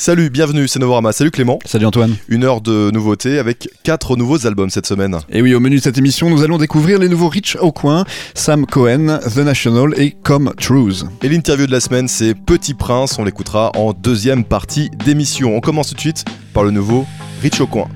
Salut, bienvenue, c'est Novorama. Salut Clément. Salut Antoine. Une heure de nouveautés avec quatre nouveaux albums cette semaine. Et oui, au menu de cette émission, nous allons découvrir les nouveaux Rich au coin, Sam Cohen, The National et Come Truth. Et l'interview de la semaine, c'est Petit Prince. On l'écoutera en deuxième partie d'émission. On commence tout de suite par le nouveau Rich au coin.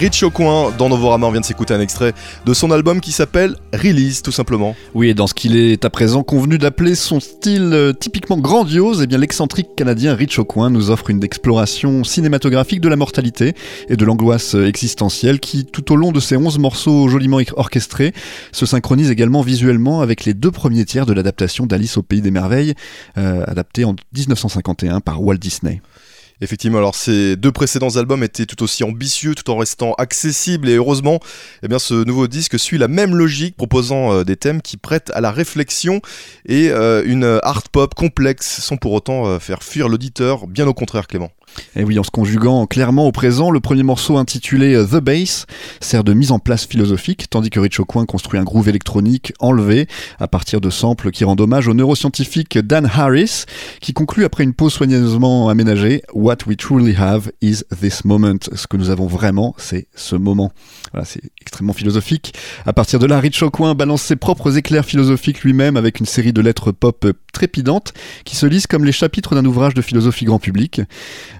Rich au coin, dans Novorama, on vient de s'écouter un extrait de son album qui s'appelle Release, tout simplement. Oui, et dans ce qu'il est à présent convenu d'appeler son style euh, typiquement grandiose, eh bien l'excentrique canadien Rich coin nous offre une exploration cinématographique de la mortalité et de l'angoisse existentielle qui, tout au long de ses 11 morceaux joliment orchestrés, se synchronise également visuellement avec les deux premiers tiers de l'adaptation d'Alice au Pays des Merveilles, euh, adaptée en 1951 par Walt Disney. Effectivement, alors ces deux précédents albums étaient tout aussi ambitieux tout en restant accessibles et heureusement, eh bien, ce nouveau disque suit la même logique proposant euh, des thèmes qui prêtent à la réflexion et euh, une art pop complexe sans pour autant euh, faire fuir l'auditeur, bien au contraire Clément. Et oui, en se conjuguant clairement au présent, le premier morceau intitulé The Bass sert de mise en place philosophique, tandis que Rich Aucoin construit un groove électronique enlevé à partir de samples qui rendent hommage au neuroscientifique Dan Harris, qui conclut après une pause soigneusement aménagée What we truly have is this moment. Ce que nous avons vraiment, c'est ce moment. Voilà, c'est extrêmement philosophique. À partir de là, Rich Aucoin balance ses propres éclairs philosophiques lui-même avec une série de lettres pop trépidantes qui se lisent comme les chapitres d'un ouvrage de philosophie grand public.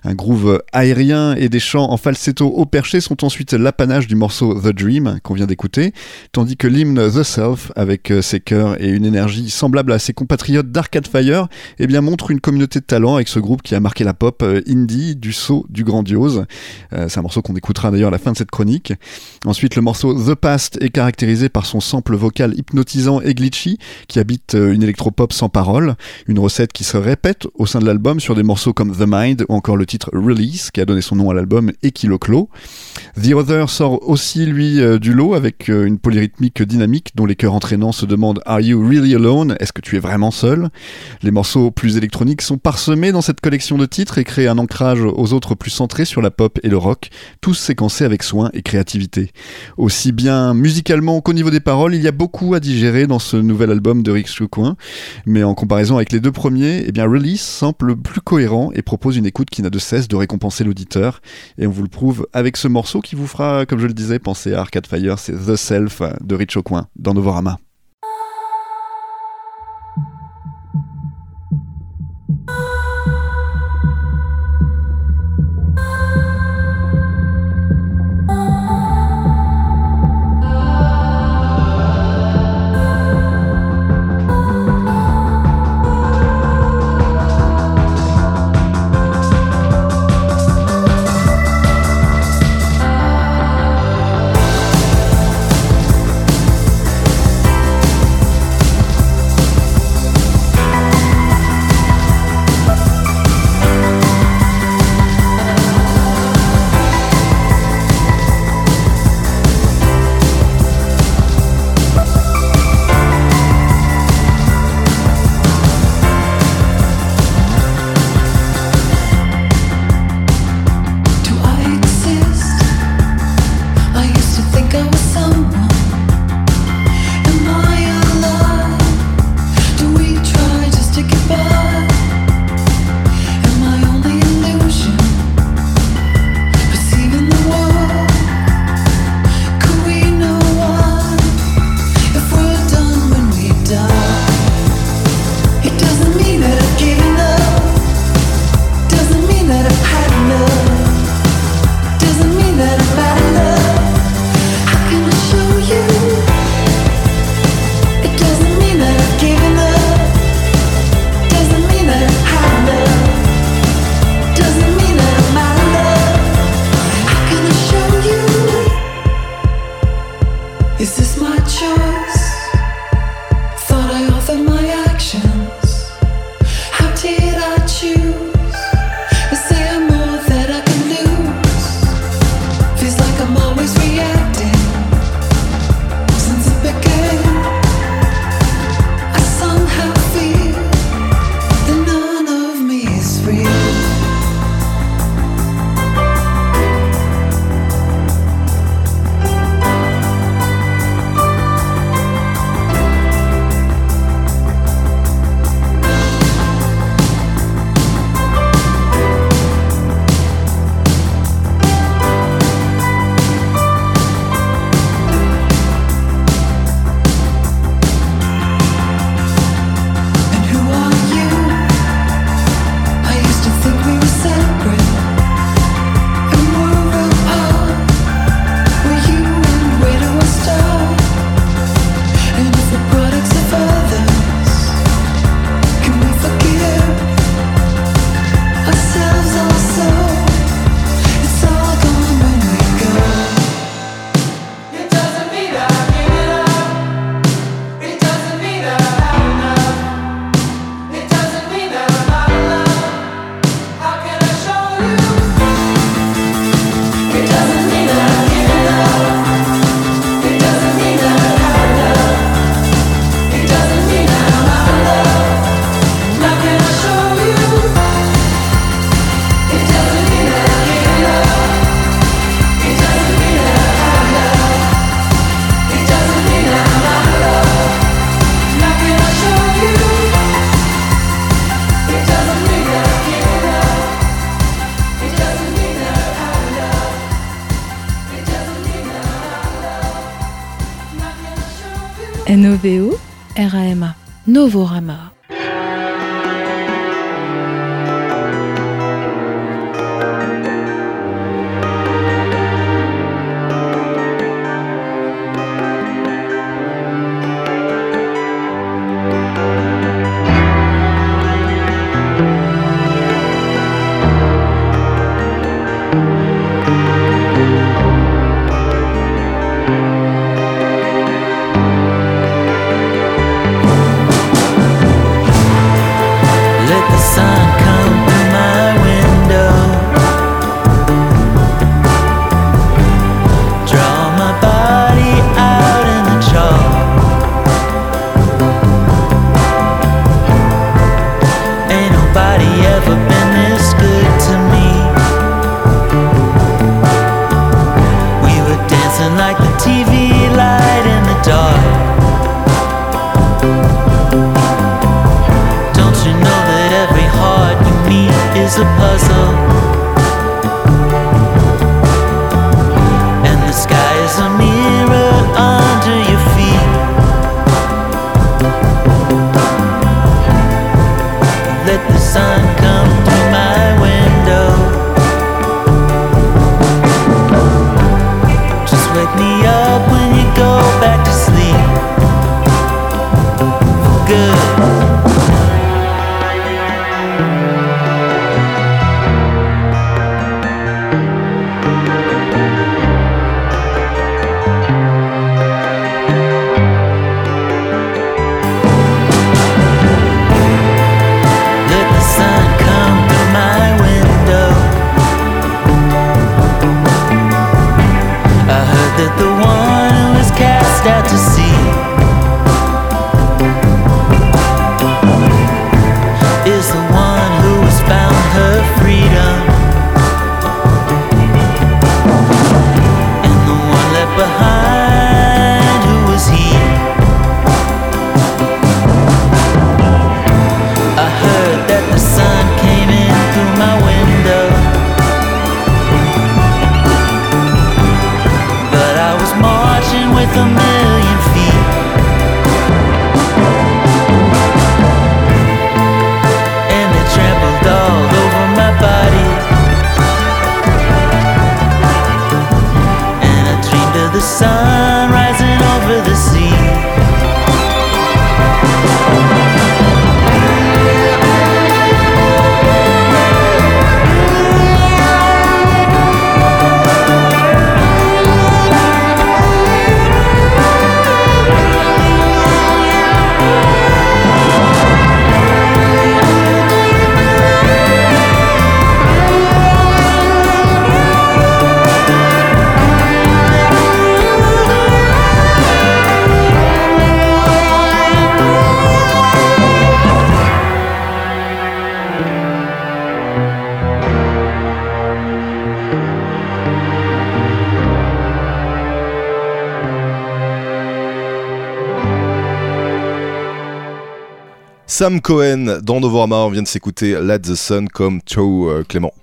Un groove aérien et des chants en falsetto au perché sont ensuite l'apanage du morceau The Dream qu'on vient d'écouter, tandis que l'hymne The Self, avec euh, ses chœurs et une énergie semblable à ses compatriotes d'Arcade Fire, eh bien montre une communauté de talent avec ce groupe qui a marqué la pop euh, indie, du saut, du grandiose. Euh, c'est un morceau qu'on écoutera d'ailleurs à la fin de cette chronique. Ensuite, le morceau The Past est caractérisé par son sample vocal hypnotisant et glitchy qui habite une électropop sans parole, une recette qui se répète au sein de l'album sur des morceaux comme The Mind ou encore le titre Release, qui a donné son nom à l'album et qui le clôt. The Other sort aussi, lui, euh, du lot avec euh, une polyrythmique dynamique dont les chœurs entraînants se demandent Are you really alone? Est-ce que tu es vraiment seul? Les morceaux plus électroniques sont parsemés dans cette collection de titres et créent un ancrage aux autres plus centrés sur la pop et le rock, tous séquencés avec soin et créativité. Aussi bien musicalement qu'au niveau des paroles, il y a beaucoup à digérer dans ce nouvel album de Rick Coin, mais en comparaison avec les deux premiers, eh bien Release semble plus cohérent et propose une écoute qui n'a de cesse de récompenser l'auditeur. Et on vous le prouve avec ce morceau qui vous fera, comme je le disais, penser à Arcade Fire, c'est The Self de Rich Aucoin dans Novorama. N-O-V-O-R-A-M-A. Novorama. Sam Cohen dans Novorama, on vient de s'écouter Let the Sun Come True, euh, Clément.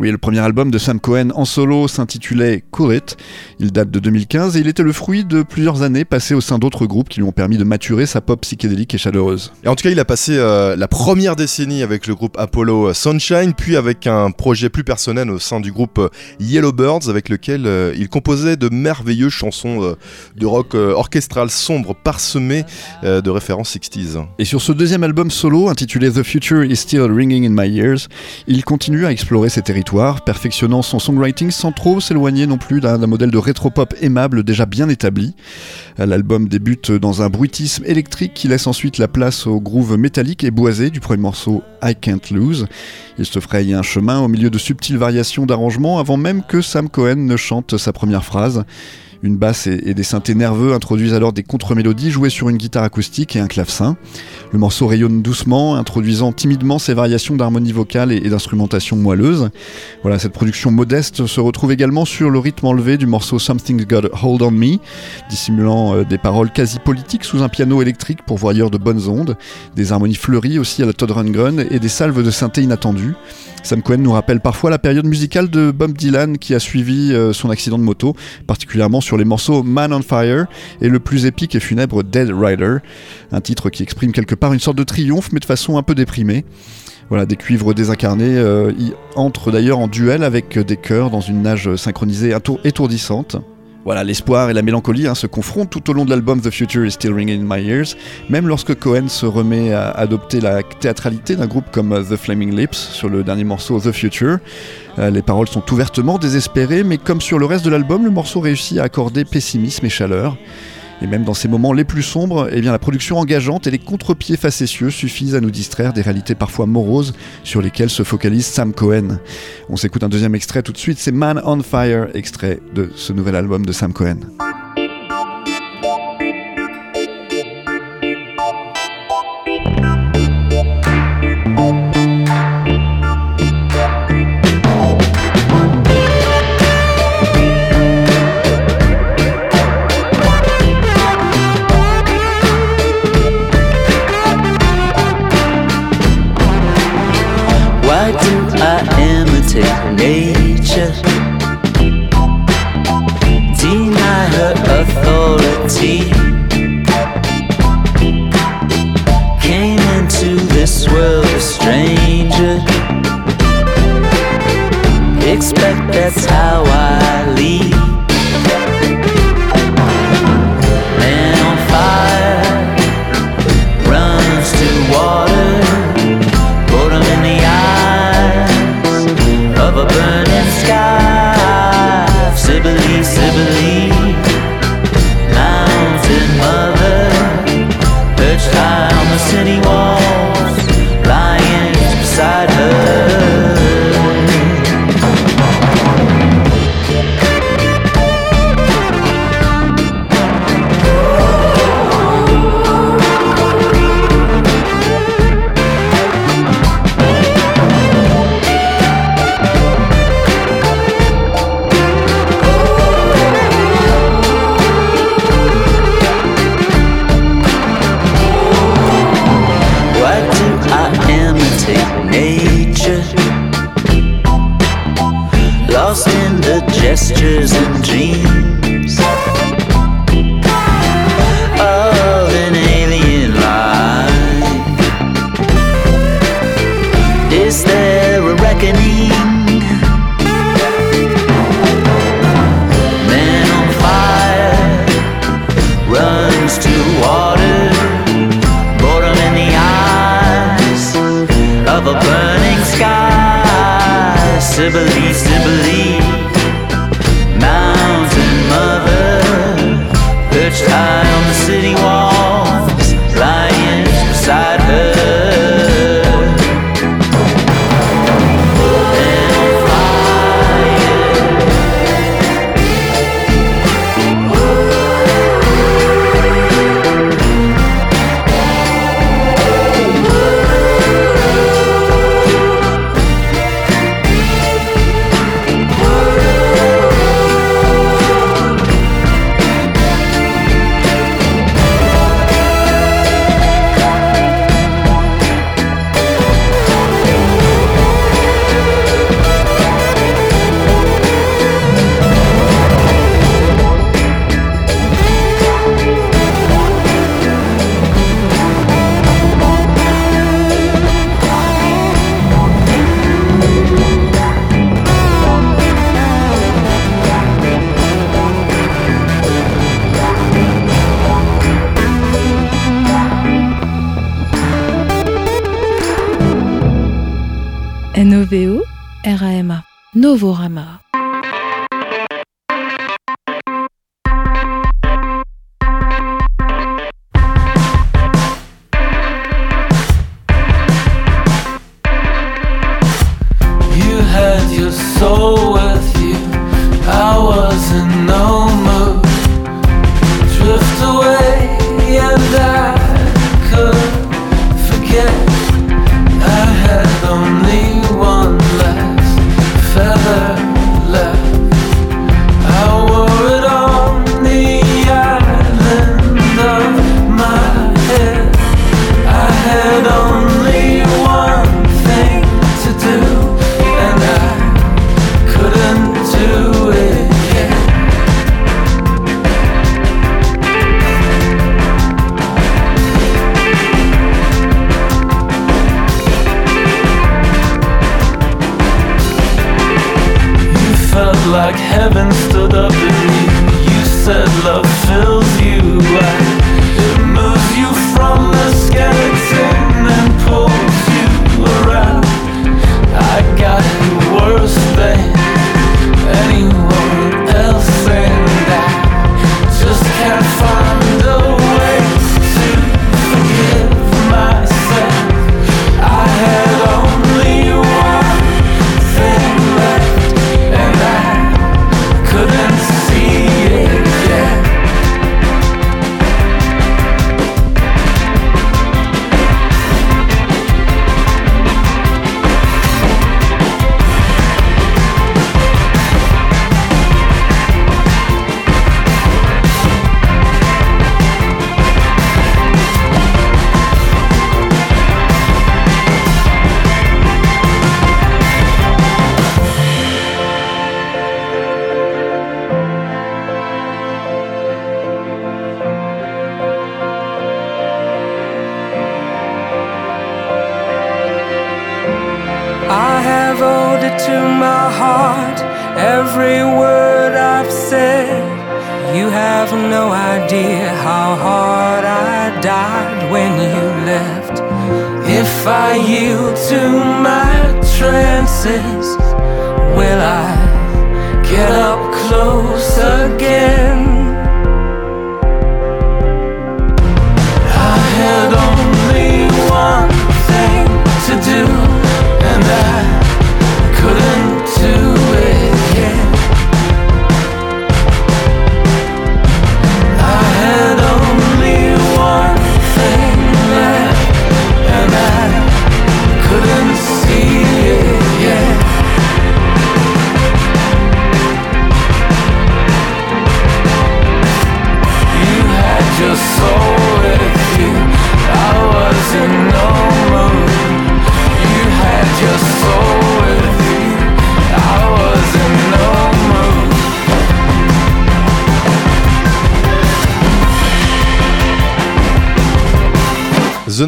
Oui, le premier album de Sam Cohen en solo s'intitulait Cool It. Il date de 2015 et il était le fruit de plusieurs années passées au sein d'autres groupes qui lui ont permis de maturer sa pop psychédélique et chaleureuse. Et en tout cas, il a passé euh, la première décennie avec le groupe Apollo euh, Sunshine, puis avec un projet plus personnel au sein du groupe euh, Yellowbirds, avec lequel il composait de merveilleuses chansons de rock orchestral sombre parsemées de références 60s. Et sur ce deuxième album solo, intitulé The Future is Still Ringing in My Ears, il continue à explorer ses territoires perfectionnant son songwriting sans trop s'éloigner non plus d'un modèle de rétropop aimable déjà bien établi. L'album débute dans un bruitisme électrique qui laisse ensuite la place au groove métallique et boisé du premier morceau I Can't Lose. Il se fraye un chemin au milieu de subtiles variations d'arrangement avant même que Sam Cohen ne chante sa première phrase. Une basse et, des synthés nerveux introduisent alors des contre-mélodies jouées sur une guitare acoustique et un clavecin. Le morceau rayonne doucement, introduisant timidement ces variations d'harmonie vocale et, d'instrumentation moelleuse. Voilà, cette production modeste se retrouve également sur le rythme enlevé du morceau Something's Got Hold on Me, dissimulant euh, des paroles quasi politiques sous un piano électrique pour voyeur de bonnes ondes, des harmonies fleuries aussi à la Todd Rundgren et des salves de synthé inattendues. Sam Cohen nous rappelle parfois la période musicale de Bob Dylan qui a suivi euh, son accident de moto, particulièrement sur sur les morceaux Man on Fire et le plus épique et funèbre Dead Rider, un titre qui exprime quelque part une sorte de triomphe mais de façon un peu déprimée. Voilà, des cuivres désincarnés euh, y entrent d'ailleurs en duel avec des chœurs dans une nage synchronisée étourdissante. Voilà, l'espoir et la mélancolie hein, se confrontent tout au long de l'album The Future is Still Ringing in My Ears, même lorsque Cohen se remet à adopter la théâtralité d'un groupe comme The Flaming Lips sur le dernier morceau The Future. Euh, les paroles sont ouvertement désespérées, mais comme sur le reste de l'album, le morceau réussit à accorder pessimisme et chaleur. Et même dans ces moments les plus sombres, eh bien, la production engageante et les contre-pieds facétieux suffisent à nous distraire des réalités parfois moroses sur lesquelles se focalise Sam Cohen. On s'écoute un deuxième extrait tout de suite, c'est Man on Fire, extrait de ce nouvel album de Sam Cohen. nature. Lost in the gestures and dreams.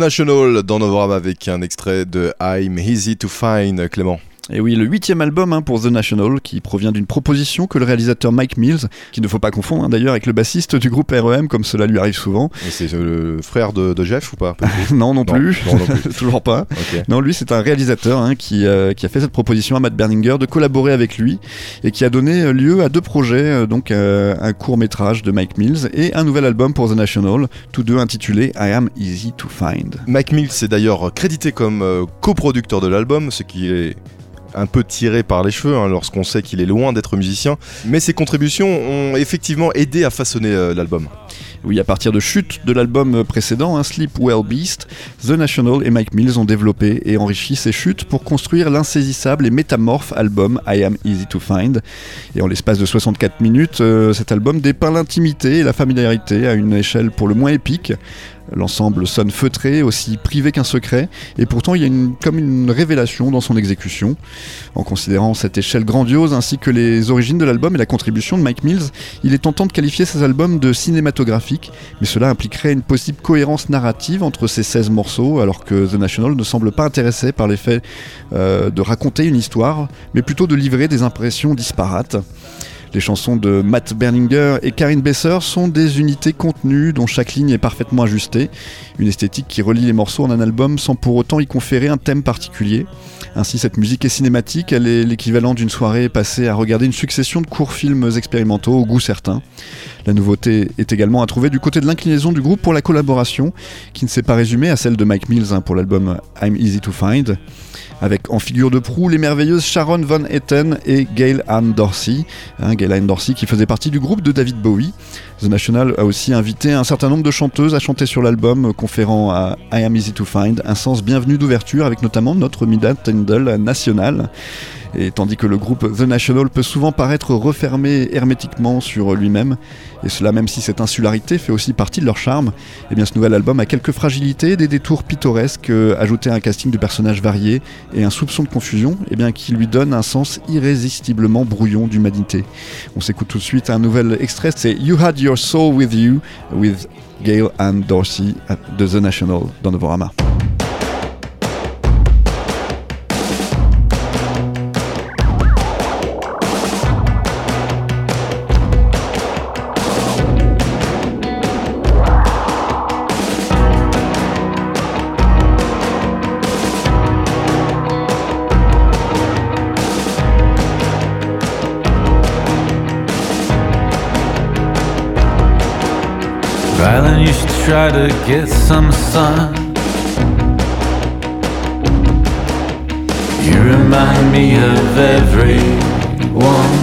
The National dans Novorama avec un extrait de I'm Easy to Find, Clément. Et oui, le huitième album hein, pour The National, qui provient d'une proposition que le réalisateur Mike Mills, qu'il ne faut pas confondre hein, d'ailleurs avec le bassiste du groupe REM, comme cela lui arrive souvent. Et C'est euh, le frère de, de Jeff ou pas? Non, non plus, non, non plus. toujours pas. Non, lui, c'est un réalisateur hein, qui, euh, qui a fait cette proposition à Matt Berninger de collaborer avec lui et qui a donné euh, lieu à deux projets, donc euh, un court métrage de Mike Mills et un nouvel album pour The National, tous deux intitulés I Am Easy to Find. Mike Mills est d'ailleurs crédité comme coproducteur de l'album, ce qui est un peu tiré par les cheveux hein, lorsqu'on sait qu'il est loin d'être musicien, mais ses contributions ont effectivement aidé à façonner euh, l'album. Oui, à partir de chute de l'album précédent, hein, Sleep Well Beast, The National et Mike Mills ont développé et enrichi ces chutes pour construire l'insaisissable et métamorphe album I Am Easy to Find. Et en l'espace de 64 minutes, euh, cet album dépeint l'intimité et la familiarité à une échelle pour le moins épique. L'ensemble sonne feutré, aussi privé qu'un secret, et pourtant il y a comme une révélation dans son exécution. En considérant cette échelle grandiose ainsi que les origines de l'album et la contribution de Mike Mills, il est tentant de qualifier ces albums de cinématographiques, mais cela impliquerait une possible cohérence narrative entre ces 16 morceaux, alors que The National ne semble pas intéressé par l'effet euh, de raconter une histoire, mais plutôt de livrer des impressions disparates. Les chansons de Matt Berninger et Karine Besser sont des unités contenues dont chaque ligne est parfaitement ajustée, une esthétique qui relie les morceaux en un album sans pour autant y conférer un thème particulier. Ainsi, cette musique est cinématique, elle est l'équivalent d'une soirée passée à regarder une succession de courts films expérimentaux au goût certain. La nouveauté est également à trouver du côté de l'inclinaison du groupe pour la collaboration, qui ne s'est pas résumée à celle de Mike Mills hein, pour l'album I'm Easy to Find avec en figure de proue les merveilleuses Sharon Van Etten et Gail Ann Dorsey. Hein, Gail Ann Dorsey qui faisait partie du groupe de David Bowie. The National a aussi invité un certain nombre de chanteuses à chanter sur l'album, conférant à I Am Easy to Find un sens bienvenu d'ouverture avec notamment notre Mida Tendel national. Et tandis que le groupe The National peut souvent paraître refermé hermétiquement sur lui-même, et cela même si cette insularité fait aussi partie de leur charme, eh bien ce nouvel album a quelques fragilités, des détours pittoresques, euh, ajoutés à un casting de personnages variés et un soupçon de confusion, eh bien qui lui donne un sens irrésistiblement brouillon d'humanité. On s'écoute tout de suite un nouvel extrait, c'est You Had Your Soul With You with Gail Ann Dorsey de The National dans Novorama. Try to get some sun. You remind me of everyone.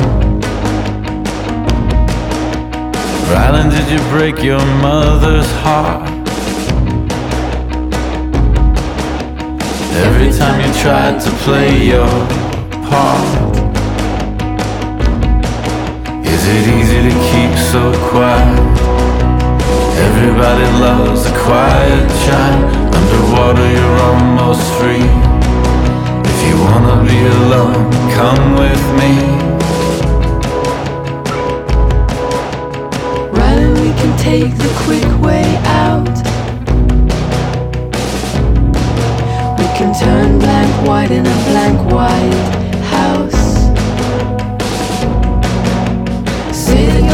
Rylan, did you break your mother's heart? Every time you tried to play your part. Is it easy to keep so quiet? Everybody loves a quiet child. Underwater, you're almost free. If you wanna be alone, come with me. Rylan, we can take the quick way out. We can turn blank white in a blank white house.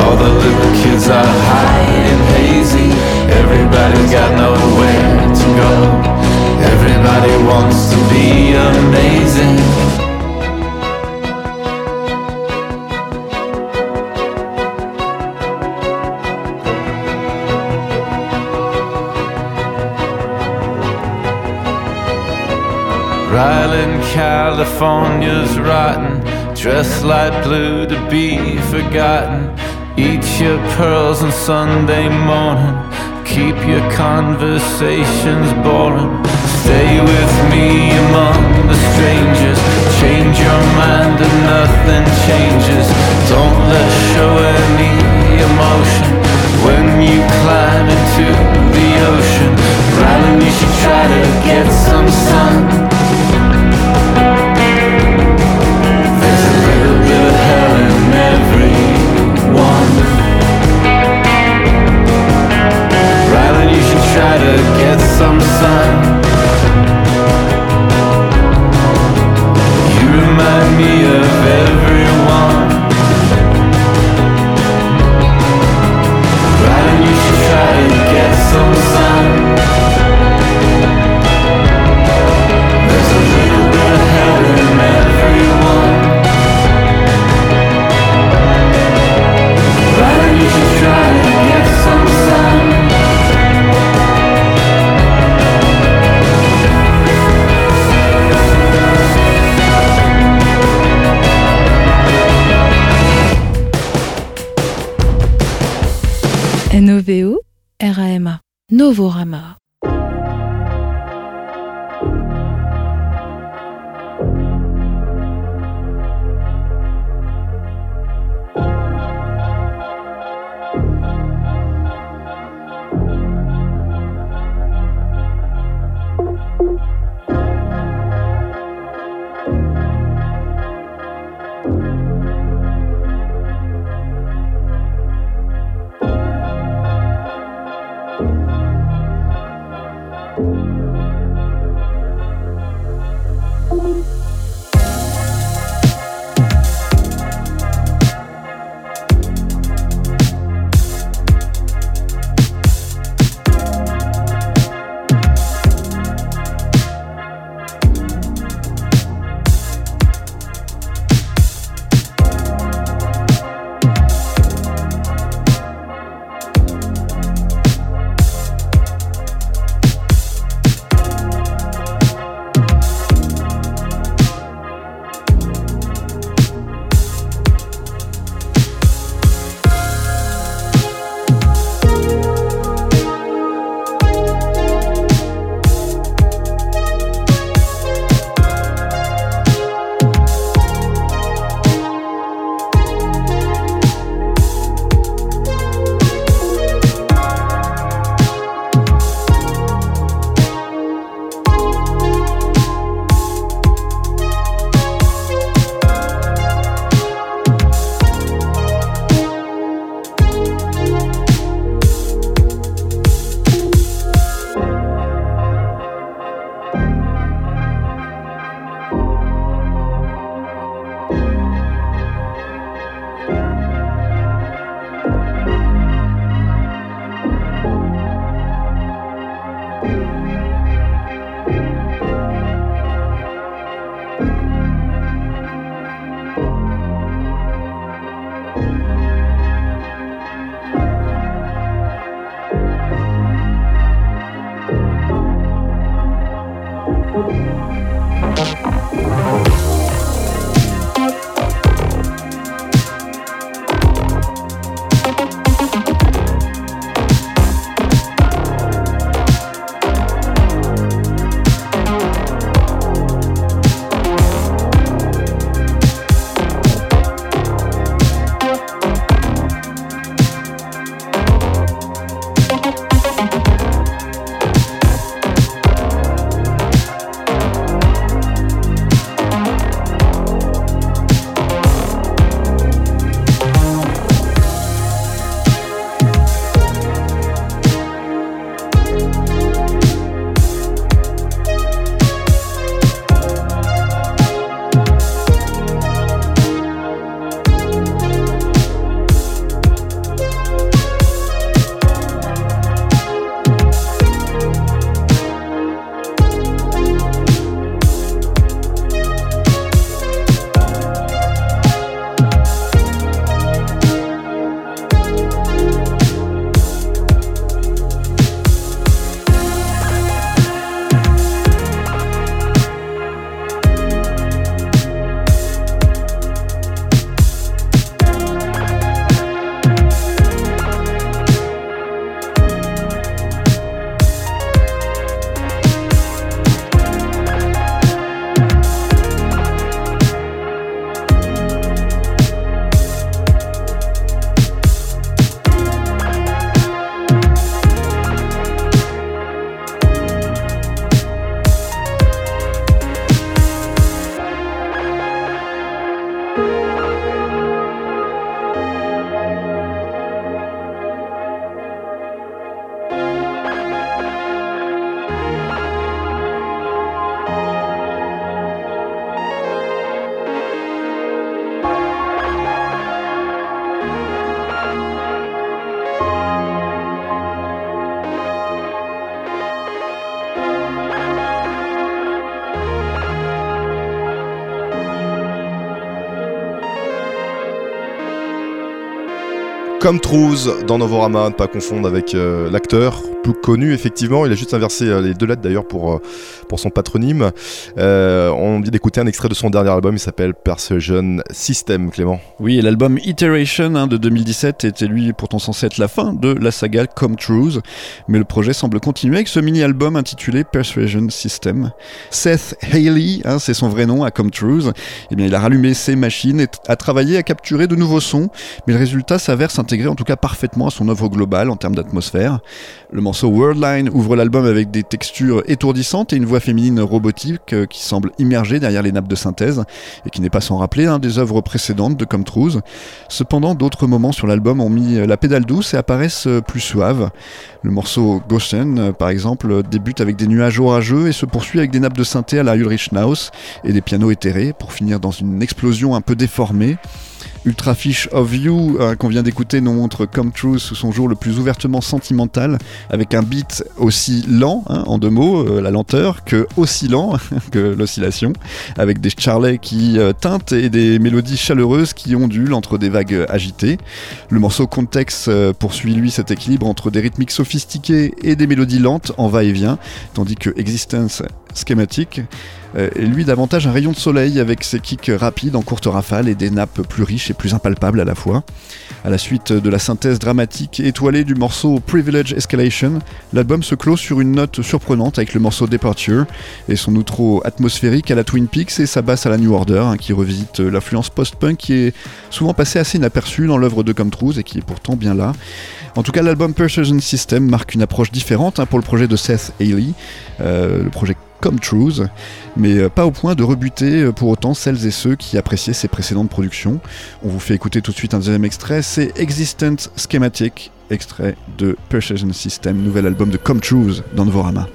All the little kids are high and hazy. Everybody's got nowhere to go. Everybody wants to be amazing. Ryland, California's rotten. Dressed light blue to be forgotten. Eat your pearls on Sunday morning. Keep your conversations boring. Stay with me among the strangers. Change your mind and nothing changes. Don't let show any emotion when you climb into the ocean. Ryland, you should try to get some sun. Try to get some sun. You remind me of everyone. Novorama. Comme Truth dans Novorama, ne pas confondre avec euh, l'acteur plus connu effectivement. Il a juste inversé euh, les deux lettres d'ailleurs pour, euh, pour son patronyme. on vient d'écouter un extrait de son dernier album, il s'appelle Persuasion System, Clément. Oui, et l'album Iteration hein, de 2017 était lui pourtant censé être la fin de la saga Come Truth, mais le projet semble continuer avec ce mini-album intitulé Persuasion System. Seth Haley, hein, c'est son vrai nom à Come Truth, eh bien il a rallumé ses machines et a travaillé à capturer de nouveaux sons, mais le résultat s'avère s'intégrer en tout cas parfaitement à son œuvre globale en termes d'atmosphère. Le morceau Worldline ouvre l'album avec des textures étourdissantes et une voix féminine robotique euh, qui semble immergée derrière les nappes de synthèse et qui n'est pas sans rappeler hein, des œuvres précédentes de Come Truth. Cependant, d'autres moments sur l'album ont mis la pédale douce et apparaissent euh, plus suaves. Le morceau Ghosten, euh, par exemple, débute avec des nuages orageux et se poursuit avec des nappes de synthé à la Ulrich Naus et des pianos éthérés pour finir dans une explosion un peu déformée. Ultra Fish of You, euh, qu'on vient d'écouter, nous montre Come True sous son jour le plus ouvertement sentimental, avec un beat aussi lent, hein, en deux mots, euh, la lenteur, que aussi lent que l'oscillation, avec des charlets qui euh, teintent et des mélodies chaleureuses qui ondulent entre des vagues agitées. Le morceau Context poursuit lui cet équilibre entre des rythmiques sophistiqués et des mélodies lentes en va-et-vient, tandis que Existence Schematic euh, et lui davantage un rayon de soleil avec ses kicks rapides en courte rafale et des nappes plus riches et plus impalpables à la fois. À la suite de la synthèse dramatique étoilée du morceau Privilege Escalation, l'album se clôt sur une note surprenante avec le morceau Departure et son outro atmosphérique à la Twin Peaks et sa basse à la New Order hein, qui revisite l'influence post-punk qui est souvent passée assez inaperçue dans l'œuvre de Come Truth et qui est pourtant bien là. En tout cas, l'album Persuasion System marque une approche différente hein, pour le projet de Seth Haley, euh, le projet comme Truth, mais euh, pas au point de rebuter euh, pour autant celles et ceux qui appréciaient ses précédentes productions. On vous fait écouter tout de suite un deuxième extrait, c'est Existent Schematic, extrait de Persuasion System, nouvel album de Come Truth dans Novorama.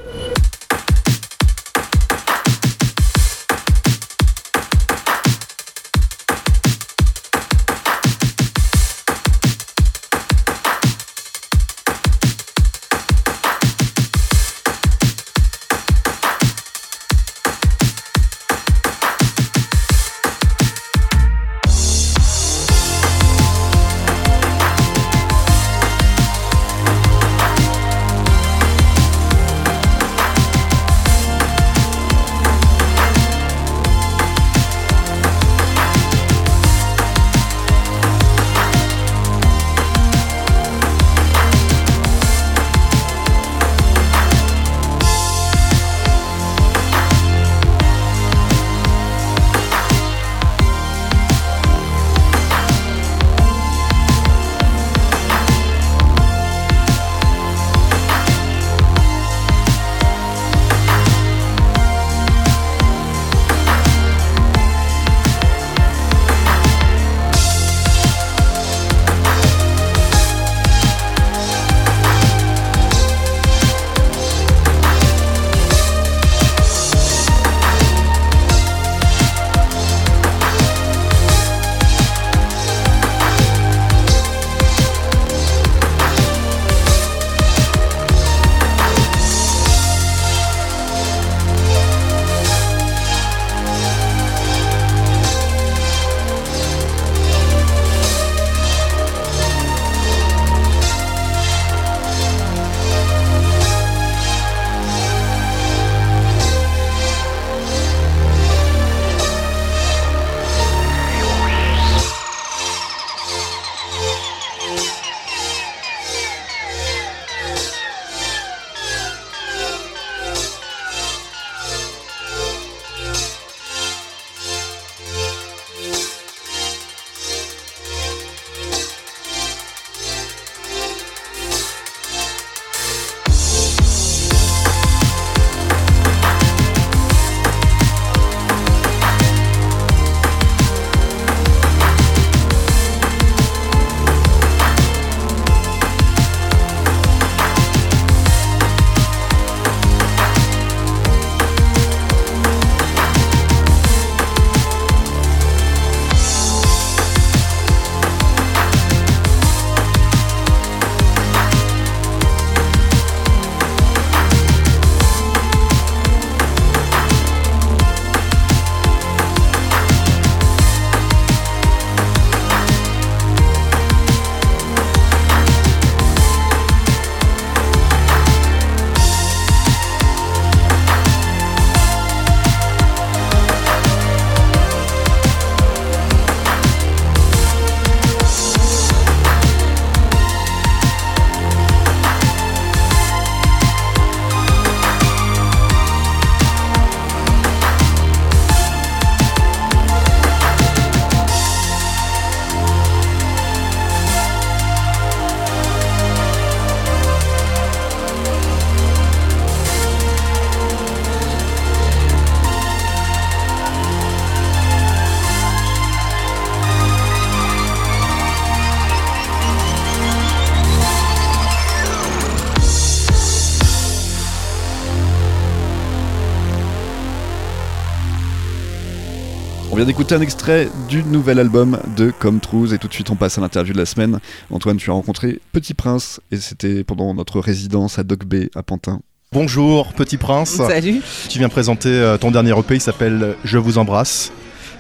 On vient d'écouter un extrait du nouvel album de Comme Truth et tout de suite on passe à l'interview de la semaine. Antoine, tu as rencontré Petit Prince et c'était pendant notre résidence à Doc Bay à Pantin. Bonjour, Petit Prince. Salut. Tu viens présenter euh, ton dernier EP, il s'appelle Je vous embrasse.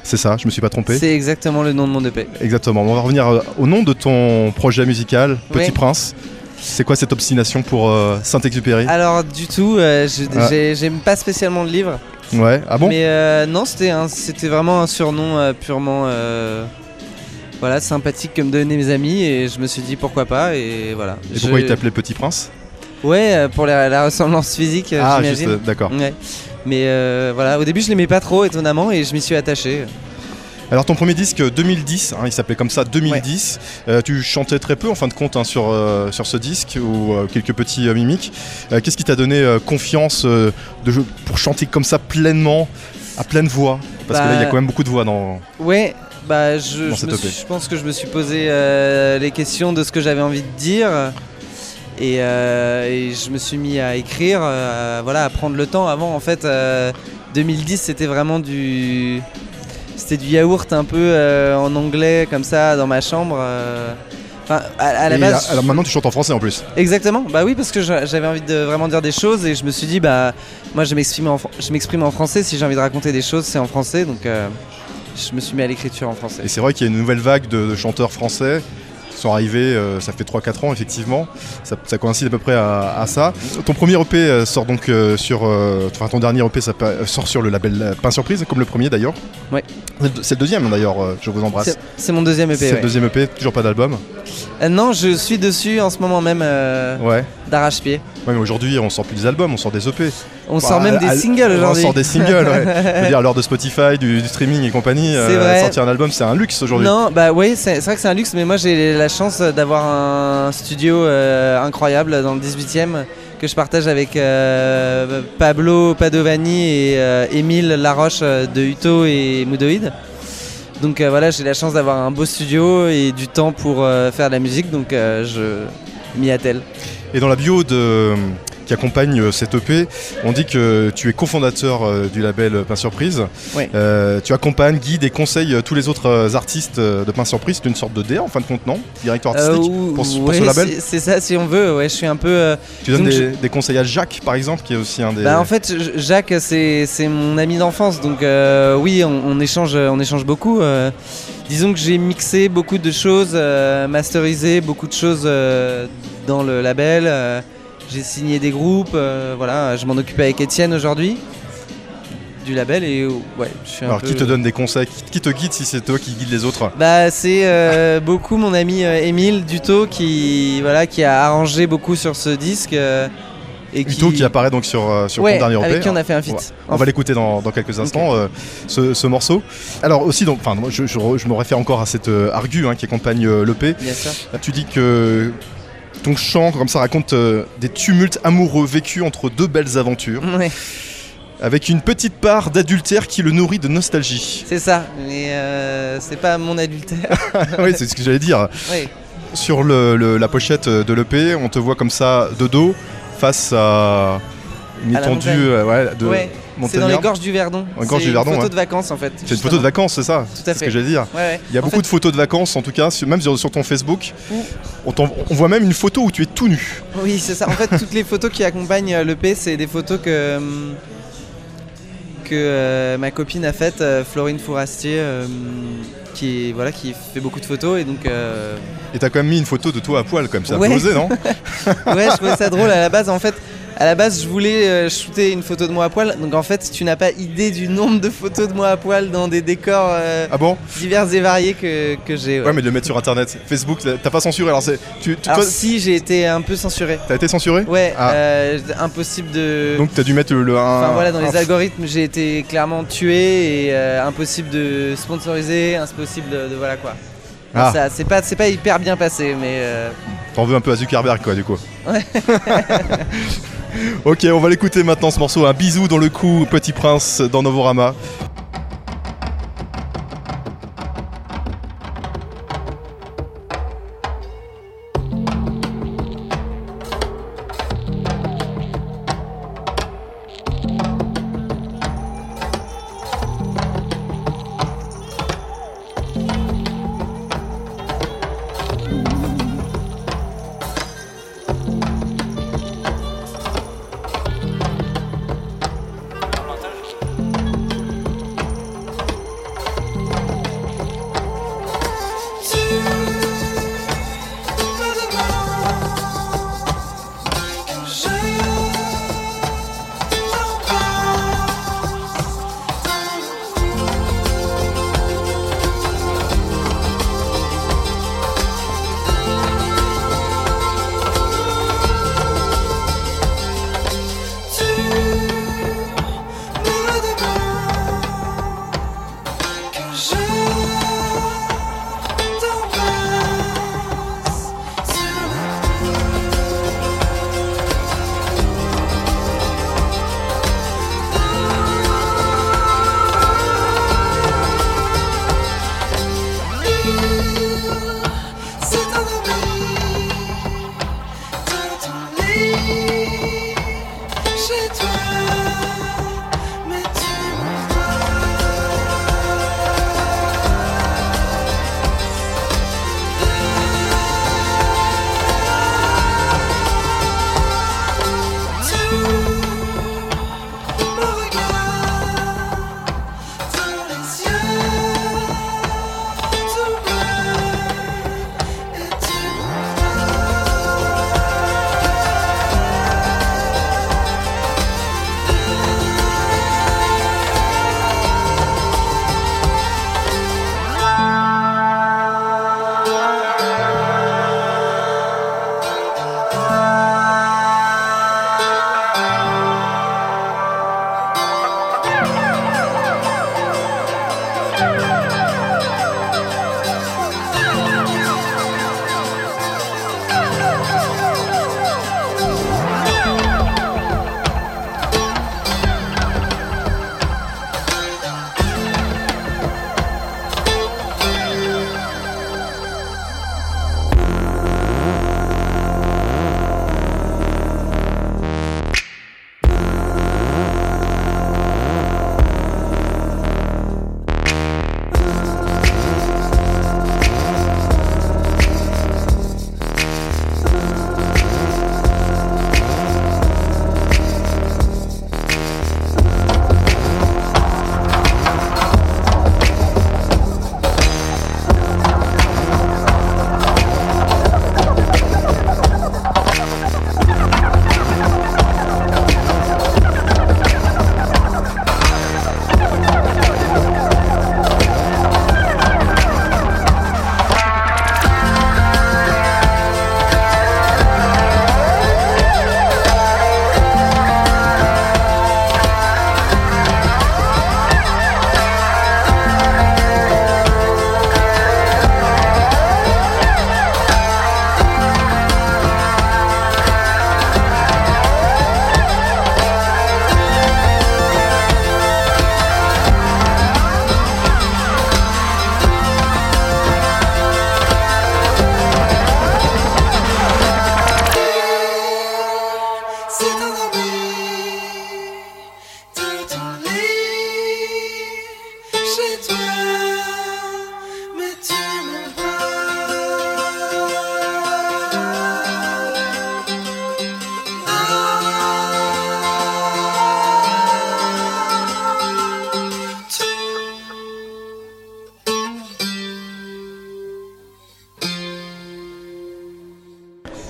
C'est ça, je me suis pas trompé. C'est exactement le nom de mon EP. Exactement. On va revenir euh, au nom de ton projet musical, Petit Oui. Prince. C'est quoi cette obstination pour euh, Saint-Exupéry? Alors du tout, euh, je- Ah. j'ai- j'aime pas spécialement le livre. Ouais, ah bon Mais euh, non, c'était un- c'était vraiment un surnom euh, purement euh, voilà, sympathique que me donnaient mes amis et je me suis dit pourquoi pas et voilà. Et pourquoi Je- il t'appelait Petit Prince? Ouais, euh, pour la, la ressemblance physique, Ah, juste, j'imagine. d'accord. Ouais. Mais voilà, au début je l'aimais pas trop étonnamment et je m'y suis attaché. Alors ton premier disque 2010, hein, il s'appelait comme ça 2010. Euh, tu chantais très peu en fin de compte hein, sur, euh, sur ce disque ou euh, quelques petits mimiques. Qu'est-ce qui t'a donné confiance de jeu- pour chanter comme ça pleinement, à pleine voix? Parce que là il y a Bah, quand même beaucoup de voix dans. Ouais, bah je, Dans je cette me EP. suis- je pense que je me suis posé les questions de ce que j'avais envie de dire et, et je me suis mis à écrire, voilà, à prendre le temps. Avant, en fait, euh, 2010, c'était vraiment du, c'était du yaourt un peu euh, en anglais comme ça dans ma chambre. euh. Enfin, à, à la Et base, alors maintenant tu chantes en français en plus. Exactement, bah oui, parce que j'a- j'avais envie de vraiment dire des choses et je me suis dit, bah moi je m'exprime en, fr- je m'exprime en français, si j'ai envie de raconter des choses, c'est en français, donc euh, je me suis mis à l'écriture en français. Et c'est vrai qu'il y a une nouvelle vague de, de chanteurs français qui sont arrivés, euh, ça fait 3-4 ans effectivement, ça, ça coïncide à peu près à, à ça. Ton premier EP euh, sort donc euh, sur, enfin ton dernier EP ça sort sur le label Pain Surprise, comme le premier d'ailleurs. Ouais. C'est le- deuxième d'ailleurs, je vous embrasse. C'est- mon deuxième EP. C'est ouais. le deuxième EP, toujours pas d'album. Euh, non, je suis dessus en ce moment même euh, Ouais. d'arrache-pied. Ouais, mais aujourd'hui on sort plus des albums, on sort des EP. On sort même des singles On aujourd'hui. sort des singles, ouais. Je veux dire, à l'heure de Spotify, du, du streaming et compagnie, euh, sortir un album c'est un luxe aujourd'hui. Non, bah oui, c'est c'est vrai que c'est un luxe, mais moi j'ai la chance d'avoir un studio euh, incroyable dans le 18ème que je partage avec euh, Pablo Padovani et euh, Émile Laroche euh, de Uto et Moodoid. Donc voilà, j'ai la chance d'avoir un beau studio et du temps pour faire de la musique, donc je m'y attelle. Et dans la bio de, qui accompagne euh, cette EP, on dit que tu es cofondateur euh, du label Pain Surprise. Euh, tu accompagnes, guides et conseilles euh, tous les autres euh, artistes euh, de Pain Surprise. C'est une sorte de DA en fin de compte, non? Directeur Euh, artistique ou- pour, ce- pour ouais, ce label? c'est- ça, si on veut. Ouais, je suis un peu. euh, Tu donnes des, des conseils à Jacques, par exemple, qui est aussi un des. Bah, en fait, Jacques, c'est mon ami d'enfance, donc euh, oui, on, on échange, on échange beaucoup. euh. disons que j'ai mixé beaucoup de choses, euh, masterisé beaucoup de choses euh, dans le label. J'ai signé des groupes, euh, voilà. Je m'en occupe avec Étienne aujourd'hui du label et euh, ouais, je suis un Alors, peu- qui te donne des conseils qui, te guide si c'est toi qui guide les autres bah, c'est euh, beaucoup mon ami Émile Duto qui, voilà, qui a arrangé beaucoup sur ce disque. euh, et Uto qui apparaît donc sur, sur ouais, ton dernier EP. avec qui on a fait un feat. Ouais. On va l'écouter dans, dans quelques instants, euh, ce, ce morceau. Alors aussi, donc, enfin, je, je me réfère encore à cette euh, argu hein, qui accompagne l'EP. Tu dis que ton chant, comme ça, raconte euh, des tumultes amoureux vécus entre deux belles aventures, Ouais. avec une petite part d'adultère qui le nourrit de nostalgie. C'est ça, mais euh, c'est pas mon adultère. oui, c'est ce que j'allais dire. Oui. Sur le- le- la pochette de l'EP, on te voit comme ça de dos, face à une étendue euh, ouais, de Ouais, C'est dans les gorges du Verdon. C'est Verdon, Une photo ouais. de vacances en fait. C'est une photo de vacances, c'est ça Tout à C'est ce fait. que j'allais dire. Ouais, ouais. Il y a En beaucoup fait- de photos de vacances, en tout cas, même sur, ton Facebook. Ouh. On, voit même une photo où tu es tout nu. Oui, c'est ça. En fait, toutes les photos qui accompagnent euh, l'EP, c'est des photos que, que euh, ma copine a faites, euh, Florine Fourastier, euh, qui, voilà, qui fait beaucoup de photos. Et donc, Et t'as quand même mis une photo de toi à poil, comme ça. Ouais. Posé, non ouais, je trouvais ça drôle à la base. En fait, à la base, je voulais euh, shooter une photo de moi à poil. Donc, en fait, tu n'as pas idée du nombre de photos de moi à poil dans des décors euh, Ah bon? divers et variés que, que j'ai. ouais. Ouais, mais de le mettre sur internet. Facebook, t'as pas censuré. Alors, c'est. Tu, tu- Alors, toi, si, j'ai été un peu censuré. t'as été censuré? Ouais, Ah. euh, impossible de. Donc, t'as dû mettre le. un- Enfin voilà, dans les un- algorithmes, j'ai été clairement tué et euh, impossible de sponsoriser, impossible de, de- voilà quoi. Ah. Ça, c'est pas, c'est pas hyper bien passé, mais euh, T'en veux un peu à Zuckerberg, quoi, du coup. Ouais. ok, on va l'écouter maintenant ce morceau. Un bisou dans le cou, Petit Prince, dans Novorama.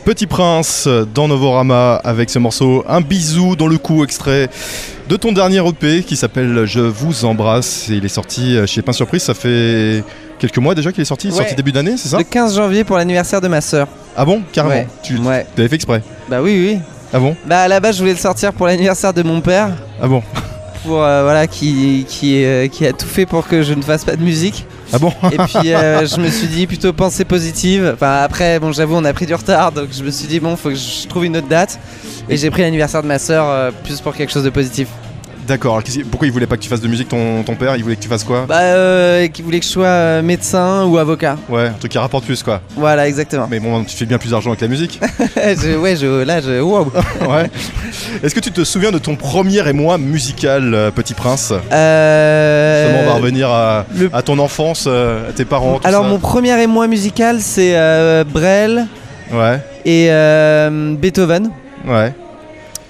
Petit Prince dans Novorama avec ce morceau Un bisou dans le cou extrait de ton dernier EP qui s'appelle Je vous embrasse. Et il est sorti chez Pain Surprise, ça fait quelques mois déjà qu'il est sorti, il est Ouais. sorti début d'année, c'est ça? Le 15 janvier pour l'anniversaire de ma sœur. Ah bon? Carrément Ouais. Tu Ouais. l'avais fait exprès? Bah oui, oui. Ah bon? Bah à la base, je voulais le sortir pour l'anniversaire de mon père. Ah bon? Pour, euh, voilà, qui, qui, euh, qui a tout fait pour que je ne fasse pas de musique. Ah bon Et puis euh, je me suis dit plutôt pensée positive. Après, bon j'avoue on a pris du retard, donc je me suis dit bon faut que je trouve une autre date. Et j'ai pris l'anniversaire de ma sœur euh, plus pour quelque chose de positif. D'accord, pourquoi il voulait pas que tu fasses de musique ton, ton père Il voulait que tu fasses quoi Bah euh, qui voulait que je sois euh, médecin ou avocat. Ouais, un truc qui rapporte plus quoi. Voilà exactement. Mais bon, tu fais bien plus d'argent avec la musique. Je- ouais je, là je wow. ouais. Est-ce que tu te souviens de ton premier émoi musical, euh, Petit Prince? Euh, Justement, on va revenir à, le- à ton enfance, euh, à tes parents. tout Alors ça. mon premier émoi musical c'est Brel Ouais, et Beethoven. ouais.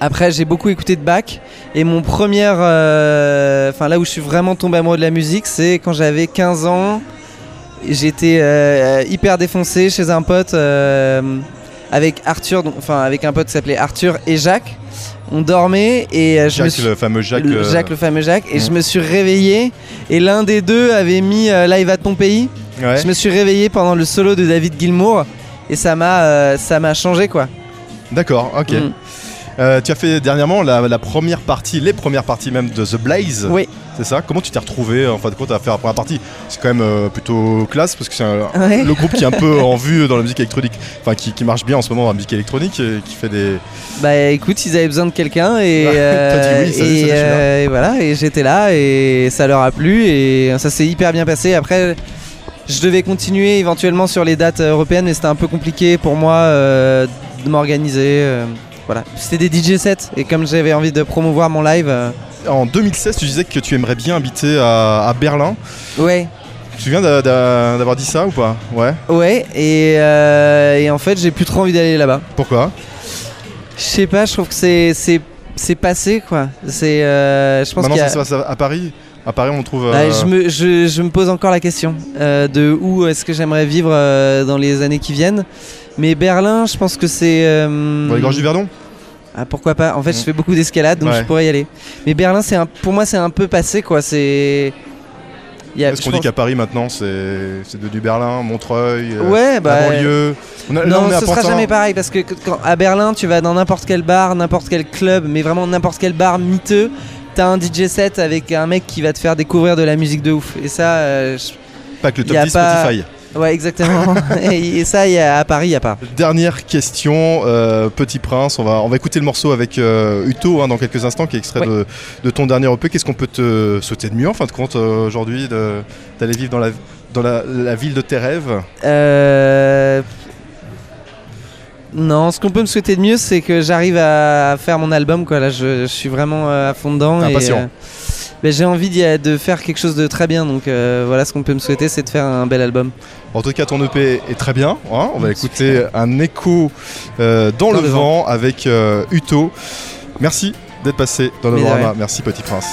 Après, j'ai beaucoup écouté de Bach. Et mon premier. euh, Enfin, là où je suis vraiment tombé amoureux de la musique, c'est quand j'avais 15 ans. J'étais euh, hyper défoncé chez un pote euh, avec Arthur, enfin avec un pote qui s'appelait Arthur et Jacques. On dormait et je me Jacques, suis. le fameux Jacques. le- Jacques, le fameux Jacques. Et Mhm. je me suis réveillé. Et l'un des deux avait mis Live à ton pays. ouais. Je me suis réveillé pendant le solo de David Gilmour. Et ça m'a ça m'a changé quoi. D'accord, ok. Mhm. Euh, tu as fait dernièrement la, la première partie, les premières parties même de The Blaze. Oui. C'est ça? Comment tu t'es retrouvé en fin de compte à faire la première partie? C'est quand même euh, plutôt classe parce que c'est Ouais. le groupe qui est un peu en vue dans la musique électronique, enfin qui, qui marche bien en ce moment dans la musique électronique, et qui fait des. Bah écoute, ils avaient besoin de quelqu'un et, euh, dit oui, et, euh, voilà et j'étais là et ça leur a plu et ça s'est hyper bien passé. Après, je devais continuer éventuellement sur les dates européennes, mais c'était un peu compliqué pour moi euh, de m'organiser. Voilà, c'était des DJ sets et comme j'avais envie de promouvoir mon live, euh, En 2016, tu disais que tu aimerais bien habiter à, à Berlin. ouais, Tu d'a- d'avoir dit ça ou pas? Ouais. ouais et, euh, et en fait j'ai plus trop envie d'aller là-bas. Pourquoi? Je sais pas, je trouve que c'est passé quoi. C'est euh, je pense Maintenant, a- ça se passe à, à Paris. À Paris, on trouve. Bah, je, me, je, je me pose encore la question euh, de où est-ce que j'aimerais vivre euh, dans les années qui viennent. Mais Berlin, je pense que c'est. euh, Dans les gorges du Verdon? Ah, pourquoi pas En fait, je Mm. fais beaucoup d'escalade, donc Ouais. je pourrais y aller. Mais Berlin, c'est un, pour moi, c'est un peu passé, quoi. C'est. a- je qu'on dit qu'à Paris maintenant, c'est devenu Berlin, Montreuil, euh, Ouais, bah. la banlieue? On a- là, Non, on est à ce sera jamais pareil parce que quand, à Berlin, tu vas dans n'importe quel bar, n'importe quel club, mais vraiment n'importe quel bar miteux. T'as un DJ set avec un mec qui va te faire découvrir de la musique de ouf. Et ça, euh, je- Pas que le top a 10 pas- Spotify. Ouais, exactement. et, et ça, y a- à Paris, il n'y a pas. Dernière question, euh, Petit Prince. On va, on va écouter le morceau avec euh, Uto hein, dans quelques instants, qui est extrait Ouais. de, de ton dernier EP. Qu'est-ce qu'on peut te souhaiter de mieux en fin de compte euh, aujourd'hui D'aller vivre dans, la, dans la, la ville de tes rêves? Euh, Non, ce qu'on peut me souhaiter de mieux, c'est que j'arrive à faire mon album. Quoi. Là, je, je suis vraiment à fond dedans. et, Impatient. J'ai envie de faire quelque chose de très bien. Donc euh, voilà, ce qu'on peut me souhaiter, c'est de faire un bel album. En tout cas, ton EP est très bien. hein. on va écouter un écho euh, dans, le, le vent, avec euh, Uto. Merci d'être passé dans Novorama. rien. Merci, Petit Prince.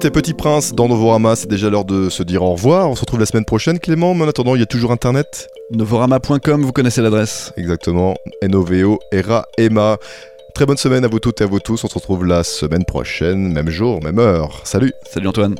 C'était Petit Prince dans Novorama, c'est déjà l'heure de se dire au revoir. On se retrouve la semaine prochaine, Clément, mais en attendant, il y a toujours Internet. Novorama.com, vous connaissez l'adresse. Exactement, N-O-V-O, ERA, EMA. Très bonne semaine à vous toutes et à vous tous. On se retrouve la semaine prochaine, même jour, même heure. Salut Salut Antoine.